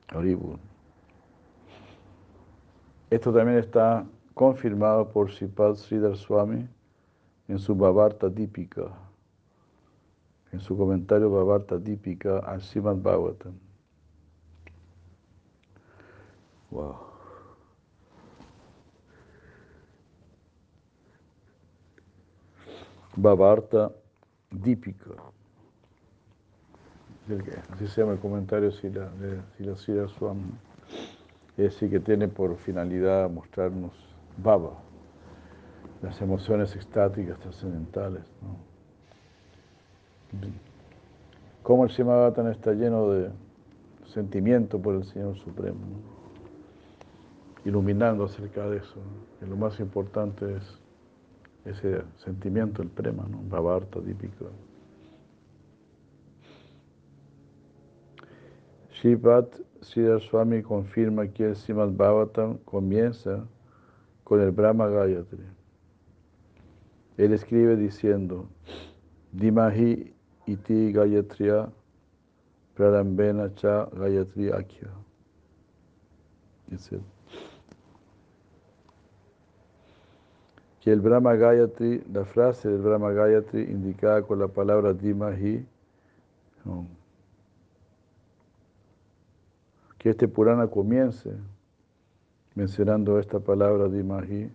Haribur. Esto también está confirmado por Sipad Sridhar Swami en su Bhavarta Dípica, en su comentario Bhavarta Dípica al Srimad Bhagavatam. Wow. Bhavarta Dípica. Así se llama el comentario de Sila Swami. Es decir, que tiene por finalidad mostrarnos baba, las emociones extáticas, trascendentales. ¿no? Cómo el Simabhatan está lleno de sentimiento por el Señor Supremo, iluminando acerca de eso. Que lo más importante es ese sentimiento, el prema, ¿no? Bhavarta típico. Shivat Siddhar Swami confirma que el Srimad Bhagavatam comienza con el Brahma Gayatri. Él escribe diciendo, Dimahi iti Gayatriya prarambena cha Gayatri Akhya. Que el Brahma Gayatri, la frase del Brahma Gayatri indicada con la palabra Dimahi, que este Purana comience mencionando esta palabra Dimahi,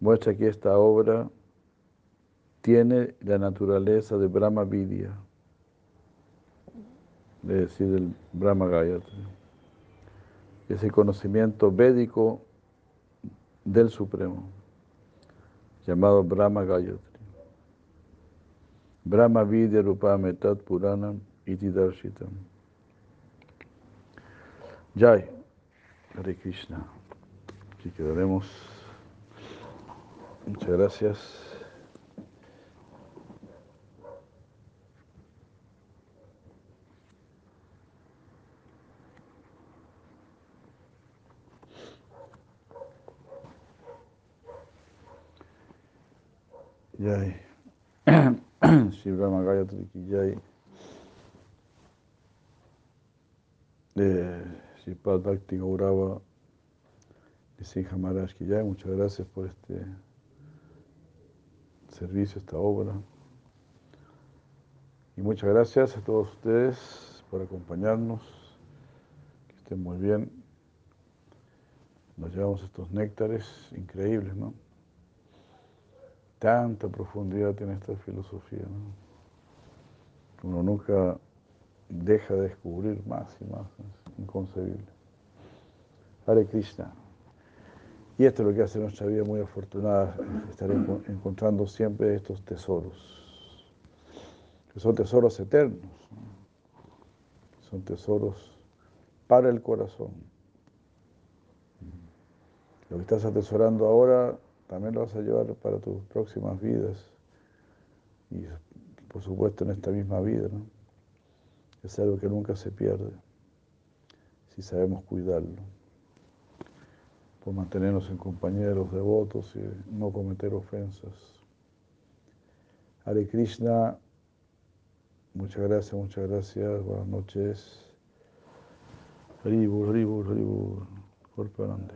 muestra que esta obra tiene la naturaleza de Brahma Vidya, es decir, el Brahma Gayatri, ese conocimiento védico del Supremo, llamado Brahma Gayatri. Brahma Vidya Rupametat Puranam Iti Darshitam. Jai, Hare Krishna. Aquí quedaremos. Muchas gracias. Jai. Shri Brahma Gayatri ki Jai. Eh, Shri Pad Bhakti Gaurava Nisinha Maharaj ki Jai. Muchas gracias por este servicio, esta obra. Y muchas gracias a todos ustedes por acompañarnos. Que estén muy bien. Nos llevamos estos néctares increíbles, ¿no? Tanta profundidad tiene esta filosofía, ¿no? Uno nunca deja de descubrir más y más, inconcebible. Hare Krishna. Y esto es lo que hace nuestra vida muy afortunada, estar encontrando siempre estos tesoros, que son tesoros eternos, son tesoros para el corazón. Lo que estás atesorando ahora también lo vas a llevar para tus próximas vidas y por supuesto en esta misma vida. Es algo que nunca se pierde si sabemos cuidarlo, por mantenernos en compañía de los devotos y no cometer ofensas. Hare Krishna, muchas gracias, muchas gracias, buenas noches. Haribur, Haribur, Haribur, cuerpo grande.